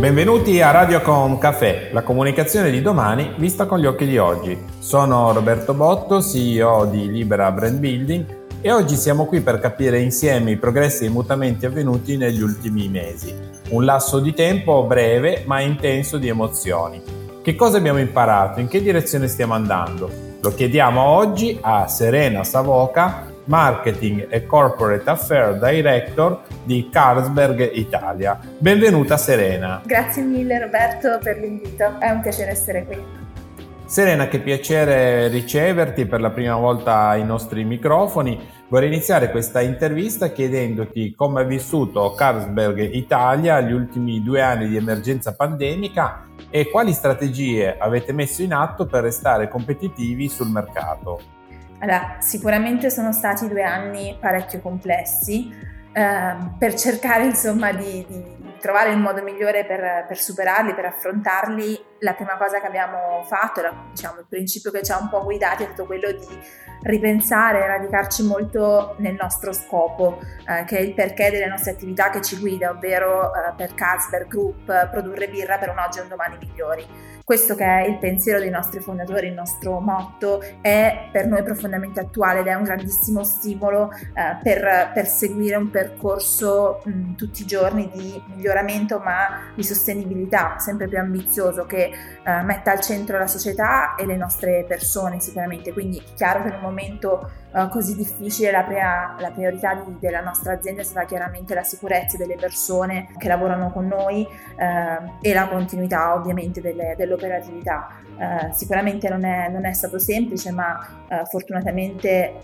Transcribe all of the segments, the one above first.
Benvenuti a Radiocom Café, la comunicazione di domani vista con gli occhi di oggi. Sono Roberto Botto, CEO di Libera Brand Building e oggi siamo qui per capire insieme i progressi e i mutamenti avvenuti negli ultimi mesi. Un lasso di tempo breve ma intenso di emozioni. Che cosa abbiamo imparato? In che direzione stiamo andando? Lo chiediamo oggi a Serena Savoca, Marketing e Corporate Affairs Director di Carlsberg Italia. Benvenuta Serena. Grazie mille Roberto per l'invito, è un piacere essere qui. Serena, che piacere riceverti per la prima volta ai nostri microfoni. Vorrei iniziare questa intervista chiedendoti come ha vissuto Carlsberg Italia gli ultimi due anni di emergenza pandemica e quali strategie avete messo in atto per restare competitivi sul mercato. Allora, sicuramente sono stati due anni parecchio complessi eh, per cercare insomma di, di trovare il modo migliore per, per, superarli, per affrontarli, la prima cosa che abbiamo fatto, diciamo, il principio che ci ha un po' guidati è stato quello di ripensare radicarci molto nel nostro scopo, eh, che è il perché delle nostre attività che ci guida, ovvero eh, per Carlsberg Group produrre birra per un oggi e un domani migliori. Questo che è il pensiero dei nostri fondatori, il nostro motto, è per noi profondamente attuale ed è un grandissimo stimolo eh, per, per, seguire un percorso mh, tutti i giorni di miglioramento ma di sostenibilità sempre più ambizioso che eh, metta al centro la società e le nostre persone sicuramente. Quindi chiaro che in un momento uh, così difficile la, prima, la priorità di, della nostra azienda sarà chiaramente la sicurezza delle persone che lavorano con noi uh, e la continuità ovviamente delle, dell'operatività. Uh, sicuramente non è, non è, stato semplice, ma fortunatamente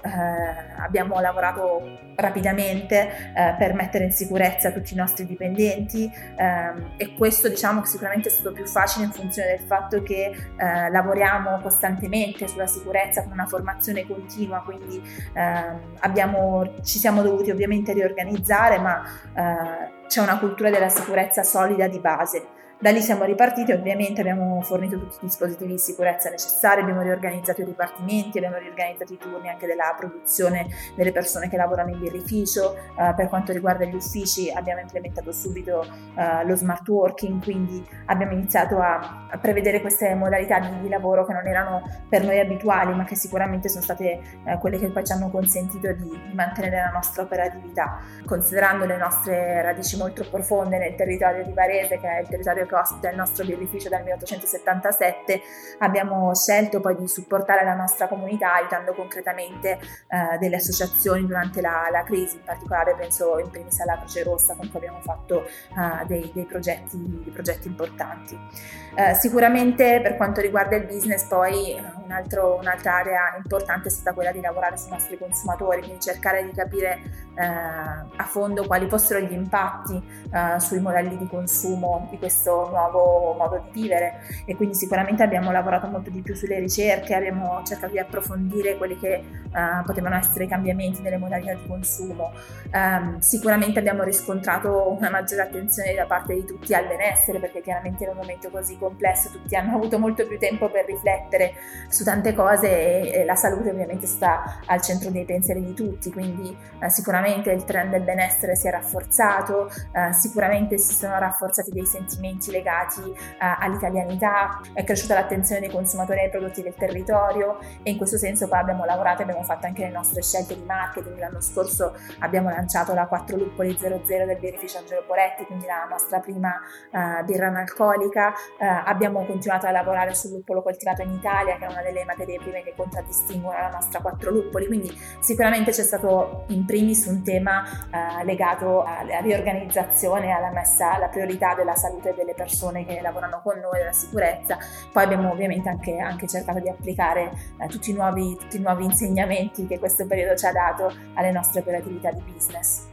abbiamo lavorato rapidamente per mettere in sicurezza tutti i nostri dipendenti ehm, e questo diciamo che sicuramente è stato più facile in funzione del fatto che lavoriamo costantemente sulla sicurezza con una formazione continua, quindi eh, abbiamo, ci siamo dovuti ovviamente riorganizzare, ma eh, c'è una cultura della sicurezza solida di base. Da lì siamo ripartiti, ovviamente abbiamo fornito tutti i dispositivi di sicurezza necessari, abbiamo riorganizzato i dipartimenti, abbiamo riorganizzato i turni anche della produzione delle persone che lavorano in birrificio. Uh, per quanto riguarda gli uffici abbiamo implementato subito uh, lo smart working, quindi abbiamo iniziato a, a prevedere queste modalità di, di, lavoro che non erano per noi abituali, ma che sicuramente sono state uh, quelle che poi ci hanno consentito di, di mantenere la nostra operatività. Considerando le nostre radici molto profonde nel territorio di Varese, che è il territorio ospita il nostro birrificio dal 1877, abbiamo scelto poi di supportare la nostra comunità aiutando concretamente eh, delle associazioni durante la, la, crisi, in particolare penso in primis alla Croce Rossa con cui abbiamo fatto eh, dei, dei, progetti, dei, progetti, importanti. Eh, sicuramente per quanto riguarda il business poi un altro, un'altra area importante è stata quella di lavorare sui nostri consumatori, quindi cercare di capire a fondo quali fossero gli impatti eh, sui modelli di consumo di questo nuovo modo di vivere e quindi sicuramente abbiamo lavorato molto di più sulle ricerche, abbiamo cercato di approfondire quelli che uh, potevano essere i cambiamenti nelle modalità di consumo. Um, sicuramente abbiamo riscontrato una maggiore attenzione da parte di tutti al benessere perché chiaramente in un momento così complesso tutti hanno avuto molto più tempo per riflettere su tante cose e, la salute ovviamente sta al centro dei pensieri di tutti, quindi uh, sicuramente il trend del benessere si è rafforzato, uh, sicuramente si sono rafforzati dei sentimenti legati uh, all'italianità, è cresciuta l'attenzione dei consumatori ai prodotti del territorio e in questo senso poi abbiamo lavorato e abbiamo fatto anche le nostre scelte di marketing. L'anno scorso abbiamo lanciato la 4 Luppoli 00 del birrificio Angelo Poretti, quindi la nostra prima uh, birra analcolica. Uh, abbiamo continuato a lavorare sul luppolo coltivato in Italia, che è una delle materie prime che contraddistinguono la nostra 4 Luppoli, quindi sicuramente c'è stato in primis un tema legato alla riorganizzazione, alla messa, alla priorità della salute delle persone che lavorano con noi, della sicurezza. Poi abbiamo ovviamente anche, anche cercato di applicare eh, tutti, i nuovi, tutti i nuovi insegnamenti che questo periodo ci ha dato alle nostre operatività di business.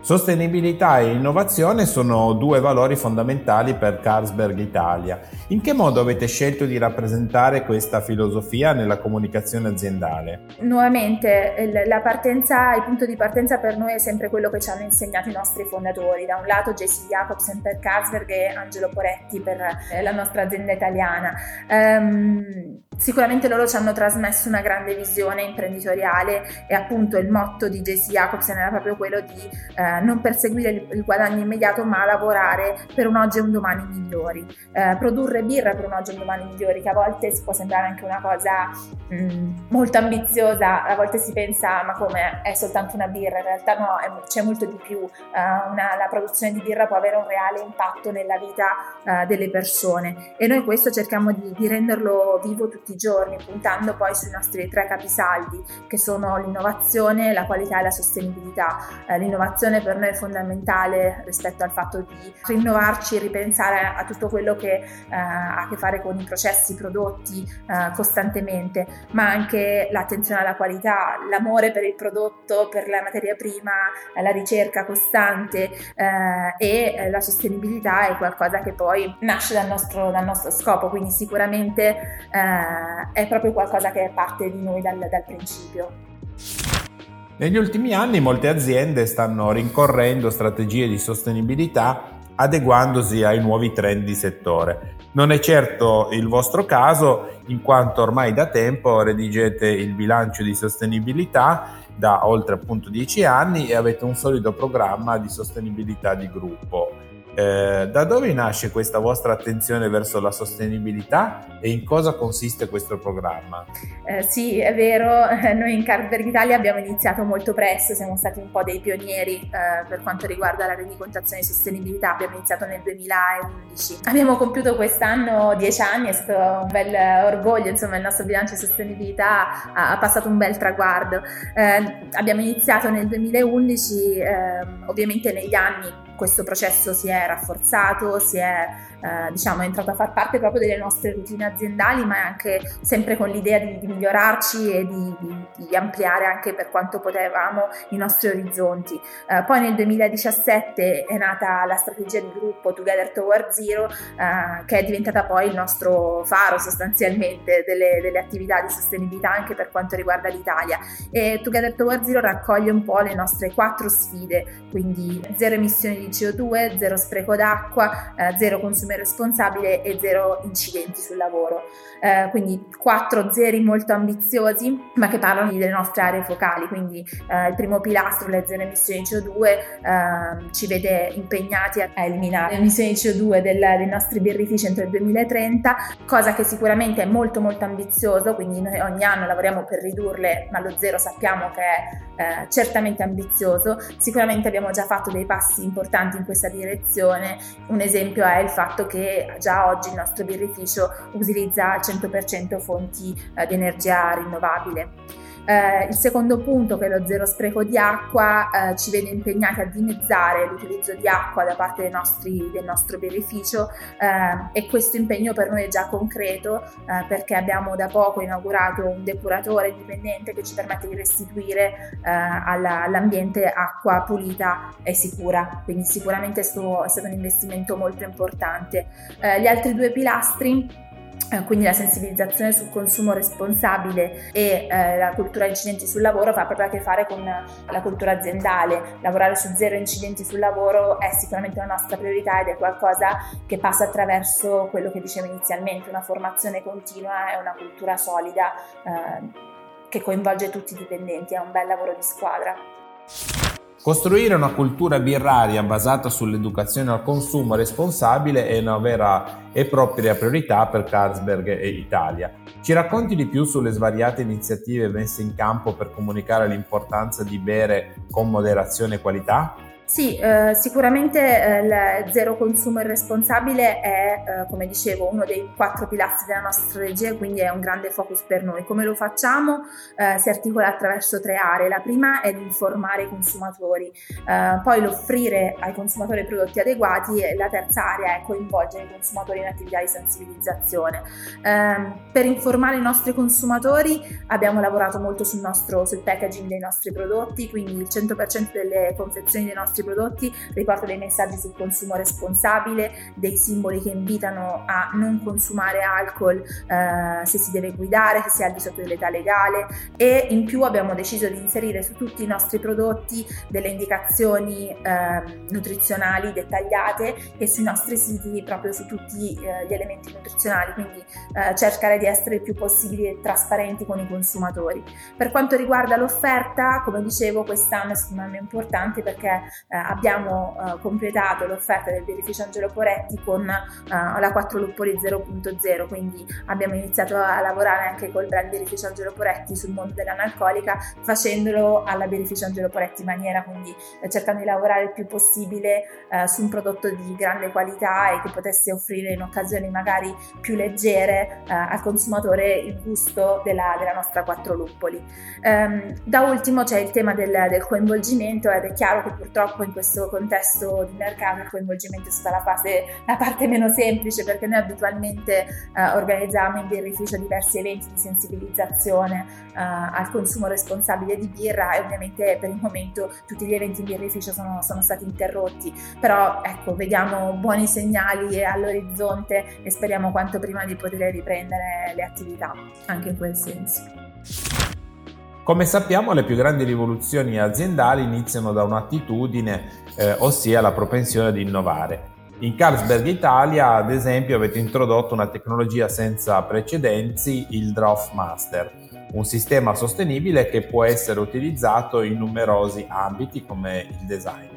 Sostenibilità e innovazione sono due valori fondamentali per Carlsberg Italia In che modo avete scelto di rappresentare questa filosofia nella comunicazione aziendale? Nuovamente, la partenza, il punto di partenza per noi è sempre quello che ci hanno insegnato i nostri fondatori. Da un lato JC Jacobsen per Carlsberg e Angelo Poretti per eh, la nostra azienda italiana. Um, Sicuramente loro ci hanno trasmesso una grande visione imprenditoriale e appunto il motto di JC Jacobsen era proprio quello di eh, non perseguire il, guadagno immediato ma lavorare per un oggi e un domani migliori. Eh, produrre birra per un oggi e un domani migliori che a volte può sembrare anche una cosa mh, mm, molto ambiziosa, a volte si pensa ma come è soltanto una birra, in realtà no, è, c'è molto di più, uh, una, la produzione di birra può avere un reale impatto nella vita uh, delle persone. E noi questo cerchiamo di, di renderlo vivo tutti tutti i giorni, puntando poi sui nostri tre capisaldi, che sono l'innovazione, la qualità e la sostenibilità. Eh, l'innovazione per noi è fondamentale rispetto al fatto di rinnovarci, ripensare a tutto quello che eh, ha a che fare con i processi, prodotti eh, costantemente, ma anche l'attenzione alla qualità, l'amore per il prodotto, per la materia prima, la ricerca costante eh, e eh, la sostenibilità è qualcosa che poi nasce dal nostro, dal nostro scopo, quindi sicuramente eh, è proprio qualcosa che parte di noi dal, dal principio. Negli ultimi anni molte aziende stanno rincorrendo strategie di sostenibilità adeguandosi ai nuovi trend di settore. Non è certo il vostro caso, in quanto ormai da tempo redigete il bilancio di sostenibilità da oltre appunto 10 anni e avete un solido programma di sostenibilità di gruppo. Eh, da dove nasce questa vostra attenzione verso la sostenibilità e in cosa consiste questo programma? Eh, sì, è vero, noi in Carberg Italia abbiamo iniziato molto presto, siamo stati un po' dei pionieri eh, per quanto riguarda la rendicontazione di sostenibilità, abbiamo iniziato nel 2011. Abbiamo compiuto quest'anno 10 anni, è stato un bel orgoglio, insomma il nostro bilancio di sostenibilità ha, ha passato un bel traguardo. Eh, abbiamo iniziato nel 2011, ehm, ovviamente negli anni questo processo si è rafforzato, si è eh, diciamo, è entrato a far parte proprio delle nostre routine aziendali, ma anche sempre con l'idea di, di migliorarci e di, di, di, ampliare anche per quanto potevamo i nostri orizzonti. Eh, poi nel 2017 è nata la strategia di gruppo Together Toward Zero, eh, che è diventata poi il nostro faro sostanzialmente delle, delle, attività di sostenibilità anche per quanto riguarda l'Italia. E Together Toward Zero raccoglie un po' le nostre quattro sfide, quindi zero emissioni di CO2, zero spreco d'acqua, eh, zero consumo consumo responsabile e zero incidenti sul lavoro. Eh, quindi quattro zeri molto ambiziosi, ma che parlano delle nostre aree focali. Quindi eh, il primo pilastro, le zero emissioni di CO2, eh, ci vede impegnati a eliminare le emissioni di CO2 del, dei nostri birrifici entro il 2030, cosa che sicuramente è molto molto ambizioso, quindi noi ogni anno lavoriamo per ridurle, ma lo zero sappiamo che è eh, certamente ambizioso. Sicuramente abbiamo già fatto dei passi importanti in questa direzione. Un esempio è il fatto che già oggi il nostro birrificio utilizza al 100% fonti eh, di energia rinnovabile. Eh, il secondo punto, che è lo zero spreco di acqua, eh, ci vede impegnati a dimezzare l'utilizzo di acqua da parte nostri, del nostro beneficio eh, e questo impegno per noi è già concreto eh, perché abbiamo da poco inaugurato un depuratore indipendente che ci permette di restituire eh, alla, all'ambiente acqua pulita e sicura, quindi sicuramente è stato, un investimento molto importante. Eh, gli altri due pilastri quindi la sensibilizzazione sul consumo responsabile e eh, la cultura incidenti sul lavoro fa proprio a che fare con la cultura aziendale. Lavorare su zero incidenti sul lavoro è sicuramente una nostra priorità ed è qualcosa che passa attraverso quello che dicevo inizialmente, una formazione continua e una cultura solida eh, che coinvolge tutti i dipendenti, è un bel lavoro di squadra. Costruire una cultura birraria basata sull'educazione al consumo responsabile è una vera e propria priorità per Carlsberg e Italia. Ci racconti di più sulle svariate iniziative messe in campo per comunicare l'importanza di bere con moderazione e qualità? Sì, eh, sicuramente eh, il zero consumo irresponsabile è, eh, come dicevo, uno dei quattro pilastri della nostra strategia, quindi è un grande focus per noi. Come lo facciamo? Eh, si articola attraverso tre aree. La prima è l'informare i consumatori, eh, poi l'offrire ai consumatori prodotti adeguati e la terza area è coinvolgere i consumatori in attività di sensibilizzazione. Ehm, per informare i nostri consumatori abbiamo lavorato molto sul, nostro, sul packaging dei nostri prodotti, quindi il 100% delle confezioni dei nostri nostri prodotti riporta dei messaggi sul consumo responsabile, dei simboli che invitano a non consumare alcol eh, se si deve guidare, se si è al di sotto dell'età legale e in più abbiamo deciso di inserire su tutti i nostri prodotti delle indicazioni eh, nutrizionali dettagliate e sui nostri siti proprio su tutti eh, gli elementi nutrizionali, quindi eh, cercare di essere il più possibile trasparenti con i consumatori. Per quanto riguarda l'offerta, come dicevo, quest'anno è secondo importante perché eh, abbiamo eh, completato l'offerta del birrificio Angelo Poretti con eh, la 4 Luppoli 0.0, quindi abbiamo iniziato a lavorare anche col brand birrificio Angelo Poretti sul mondo dell'analcolica, facendolo alla birrificio Angelo Poretti maniera, quindi eh, cercando di lavorare il più possibile eh, su un prodotto di grande qualità e che potesse offrire in occasioni magari più leggere eh, al consumatore il gusto della, della nostra quattro luppoli. Um, da ultimo c'è il tema del, del, coinvolgimento ed è chiaro che purtroppo in questo contesto di mercato il coinvolgimento è stata la, fase, la parte meno semplice perché noi abitualmente uh, organizziamo in birrificio diversi eventi di sensibilizzazione uh, al consumo responsabile di birra e ovviamente per il momento tutti gli eventi in birrificio sono, sono stati interrotti, però ecco vediamo buoni segnali all'orizzonte e speriamo quanto prima di poter riprendere le attività anche in quel senso. Come sappiamo le più grandi rivoluzioni aziendali iniziano da un'attitudine, eh, ossia la propensione ad innovare. In Carlsberg Italia, ad esempio, avete introdotto una tecnologia senza precedenti, il Draft Master, un sistema sostenibile che può essere utilizzato in numerosi ambiti come il design.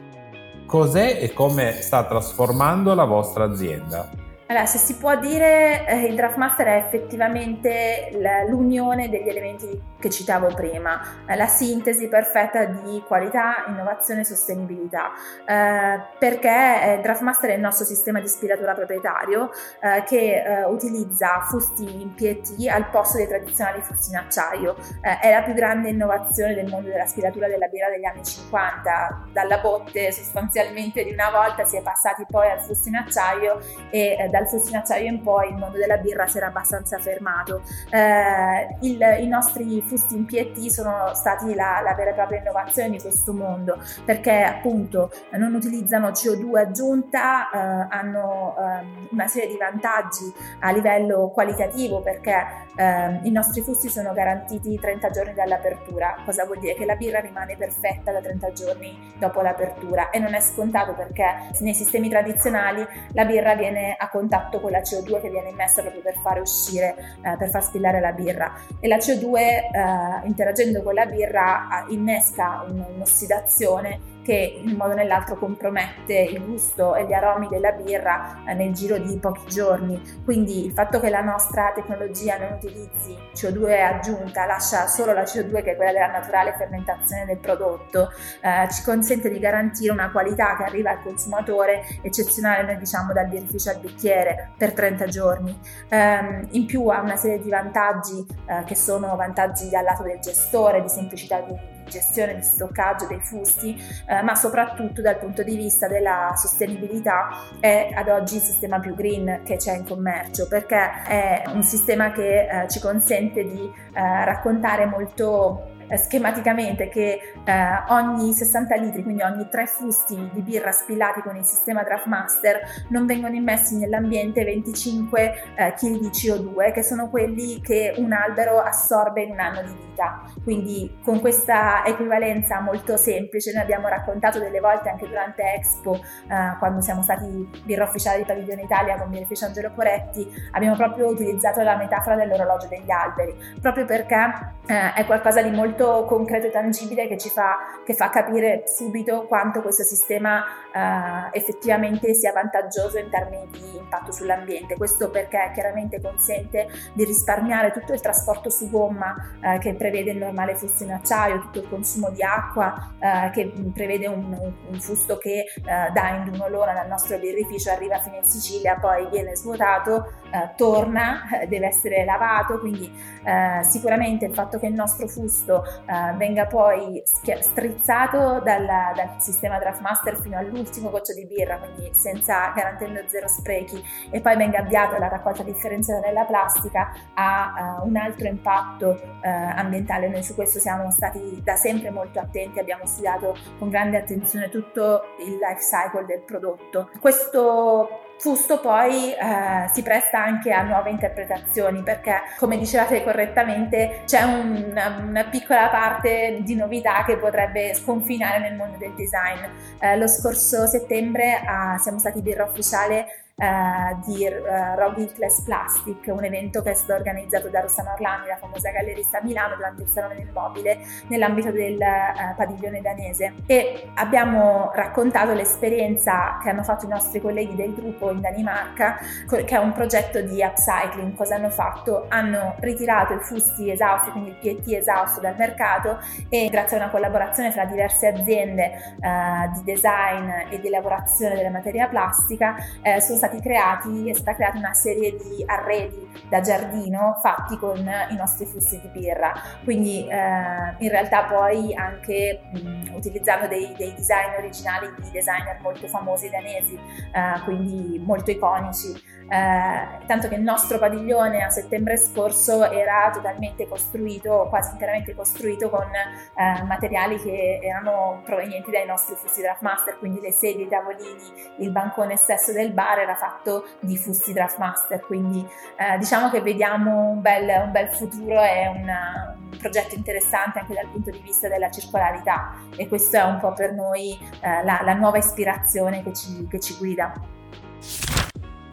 Cos'è e come sta trasformando la vostra azienda? Allora, se si può dire, eh, il Draft Master è effettivamente l'unione degli elementi che citavo prima, eh, la sintesi perfetta di qualità, innovazione e sostenibilità, eh, perché eh, Draft Master è il nostro sistema di spiratura proprietario eh, che eh, utilizza fusti in PET al posto dei tradizionali fusti in acciaio. è la più grande innovazione del mondo della spiratura della birra degli anni 50, dalla botte sostanzialmente di una volta si è passati poi al fusto in acciaio e da dal fusto in acciaio in poi il mondo della birra si era abbastanza fermato. Eh, il, I nostri fusti in PET sono stati la, la, vera e propria innovazione di questo mondo perché appunto non utilizzano CO2 aggiunta, eh, hanno eh, una serie di vantaggi a livello qualitativo perché eh, i nostri fusti sono garantiti 30 giorni dall'apertura. Cosa vuol dire? Che la birra rimane perfetta da 30 giorni dopo l'apertura e non è scontato perché nei sistemi tradizionali la birra viene a contatto contatto con la CO2 che viene immessa proprio per fare uscire, eh, per far spillare la birra. E la CO2 eh, interagendo con la birra innesca un'ossidazione che in un modo o nell'altro compromette il gusto e gli aromi della birra eh, nel giro di pochi giorni. Quindi il fatto che la nostra tecnologia non utilizzi CO2 aggiunta, lascia solo la CO2 che è quella della naturale fermentazione del prodotto, eh, ci consente di garantire una qualità che arriva al consumatore eccezionale, noi diciamo dal birrificio al bicchiere per 30 giorni. Eh, in più ha una serie di vantaggi eh, che sono vantaggi dal lato del gestore, di semplicità di gestione di stoccaggio dei fusti, eh, ma soprattutto dal punto di vista della sostenibilità è ad oggi il sistema più green che c'è in commercio perché è un sistema che eh, ci consente di eh, raccontare molto eh, schematicamente che eh, ogni 60 litri, quindi ogni 3 fusti di birra spillati con il sistema Draft Master, non vengono immessi nell'ambiente 25 eh, kg di CO2, che sono quelli che un albero assorbe in un anno di vita. Quindi con questa equivalenza molto semplice, noi abbiamo raccontato delle volte anche durante Expo, eh, quando siamo stati birra ufficiale di Padiglione Italia con Birrificio Angelo Poretti, abbiamo proprio utilizzato la metafora dell'orologio degli alberi, proprio perché eh, è qualcosa di molto molto concreto e tangibile che ci fa, che fa capire subito quanto questo sistema eh, effettivamente sia vantaggioso in termini di impatto sull'ambiente. Questo perché chiaramente consente di risparmiare tutto il trasporto su gomma eh, che prevede il normale fusto in acciaio, tutto il consumo di acqua eh, che prevede un, un fusto che eh, da Indunolona dal nostro birrificio arriva fino in Sicilia, poi viene svuotato, eh, torna, deve essere lavato, quindi eh, sicuramente il fatto che il nostro fusto uh, venga poi strizzato dal, dal sistema Draftmaster fino all'ultimo goccio di birra, quindi senza garantendo zero sprechi, e poi venga avviato alla raccolta differenziata della plastica ha uh, un altro impatto uh, ambientale. Noi su questo siamo stati da sempre molto attenti, abbiamo studiato con grande attenzione tutto il life cycle del prodotto. Questo Fusto poi eh, si presta anche a nuove interpretazioni perché, come dicevate correttamente, c'è una, una, piccola parte di novità che potrebbe sconfinare nel mondo del design. Eh, lo scorso settembre eh, siamo stati birra ufficiale eh, di eh, Rogue Less Plastic, un evento che è stato organizzato da Rossana Orlandi, la famosa gallerista a Milano, durante il Salone del Mobile, nell'ambito del uh, padiglione danese. E abbiamo raccontato l'esperienza che hanno fatto i nostri colleghi del gruppo in Danimarca, che è un progetto di upcycling. Cosa hanno fatto? Hanno ritirato i fusti esausti, quindi il PET esausto dal mercato e grazie a una collaborazione fra diverse aziende uh, di design e di lavorazione della materia plastica sono stati stati creati, è stata creata una serie di arredi da giardino fatti con i nostri flussi di birra. Quindi eh, in realtà poi anche mh, utilizzando dei, dei, design originali di designer molto famosi danesi, eh, quindi molto iconici. Eh, tanto che il nostro padiglione a settembre scorso era totalmente costruito, quasi interamente costruito con eh, materiali che erano provenienti dai nostri fusti Draftmaster, quindi le sedie, i tavolini, il bancone stesso del bar era fatto di fusti Draftmaster, quindi eh, diciamo che vediamo un bel, un bel futuro e una, un progetto interessante anche dal punto di vista della circolarità e questo è un po' per noi eh, la, la, nuova ispirazione che ci, che ci guida.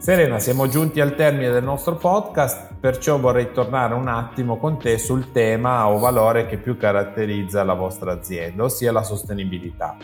Serena, siamo giunti al termine del nostro podcast, perciò vorrei tornare un attimo con te sul tema o valore che più caratterizza la vostra azienda, ossia la sostenibilità.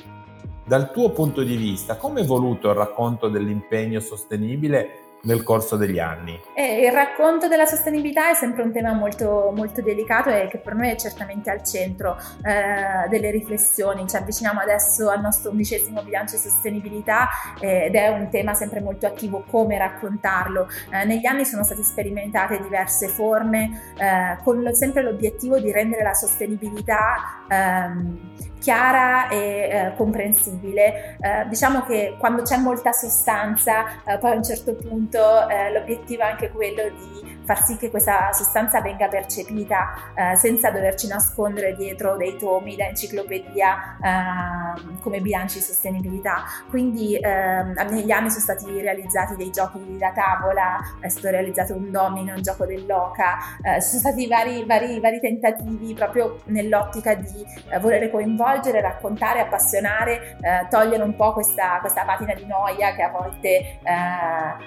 Dal tuo punto di vista, come è voluto il racconto dell'impegno sostenibile nel corso degli anni. Eh, il racconto della sostenibilità è sempre un tema molto, molto delicato e che per noi è certamente al centro eh, delle riflessioni. Ci avviciniamo adesso al nostro undicesimo bilancio di sostenibilità eh, ed è un tema sempre molto attivo come raccontarlo. Eh, negli anni sono state sperimentate diverse forme eh, con sempre l'obiettivo di rendere la sostenibilità ehm, chiara e eh, comprensibile. Diciamo che quando c'è molta sostanza, poi a un certo punto eh, l'obiettivo è anche quello di far sì che questa sostanza venga percepita eh, senza doverci nascondere dietro dei tomi da enciclopedia eh, come bilanci di sostenibilità. Quindi negli anni sono stati realizzati dei giochi da tavola, è stato realizzato un domino, un gioco dell'oca, sono stati vari, vari, vari tentativi proprio nell'ottica di volere coinvolgere raccontare, appassionare, eh, togliere un po' questa, questa, patina di noia che a volte eh,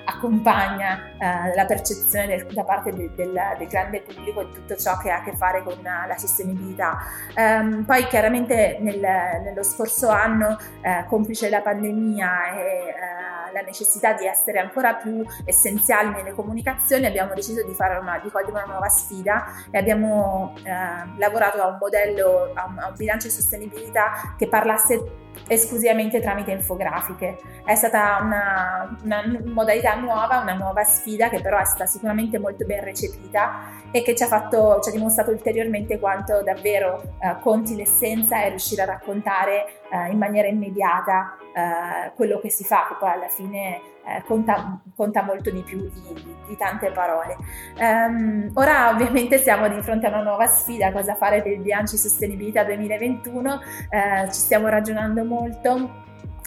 accompagna eh, la percezione del, da parte del, del, del, grande pubblico di tutto ciò che ha a che fare con la sostenibilità. Um, poi chiaramente nel, nello scorso anno, eh, complice la pandemia e eh, la necessità di essere ancora più essenziali nelle comunicazioni, abbiamo deciso di, fare una, di cogliere una nuova sfida e abbiamo eh, lavorato a un modello, a un, a un bilancio di sostenibilità che parlasse esclusivamente tramite infografiche. È stata una, una, modalità nuova, una nuova sfida che però è stata sicuramente molto ben recepita e che ci ha, fatto, ci ha dimostrato ulteriormente quanto davvero eh, conti l'essenza e riuscire a raccontare eh, in maniera immediata eh, quello che si fa, che poi alla fine eh, conta, conta, molto di più di, di, tante parole. Um, ora ovviamente siamo di fronte a una nuova sfida, cosa fare per il bilancio sostenibilità 2021, eh, ci stiamo ragionando molto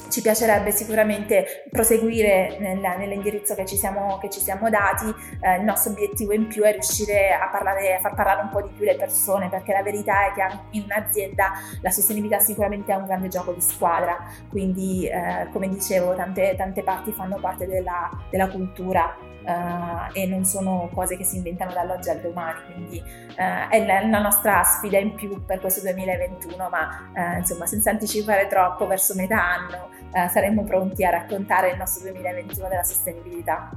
ci piacerebbe sicuramente proseguire nel, nell'indirizzo che ci siamo, che ci siamo dati. Eh, il nostro obiettivo in più è riuscire a, parlare, a, far parlare un po' di più le persone, perché la verità è che in un'azienda la sostenibilità sicuramente è un grande gioco di squadra. Quindi, eh, come dicevo, tante, tante, parti fanno parte della, della cultura uh, e non sono cose che si inventano dall'oggi al domani, quindi uh, è la, nostra sfida in più per questo 2021, ma uh, insomma senza anticipare troppo verso metà anno saremo pronti a raccontare il nostro 2021 della sostenibilità.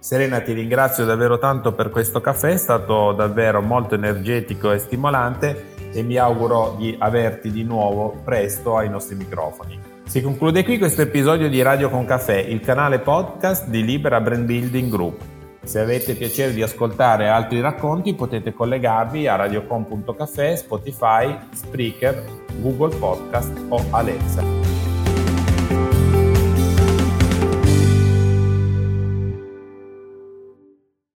Serena, ti ringrazio davvero tanto per questo caffè, è stato davvero molto energetico e stimolante e mi auguro di averti di nuovo presto ai nostri microfoni. Si conclude qui questo episodio di Radio con Caffè, il canale podcast di Libera Brand Building Group. Se avete piacere di ascoltare altri racconti potete collegarvi a radiocom.caffè, Spotify, Spreaker, Google Podcast o Alexa.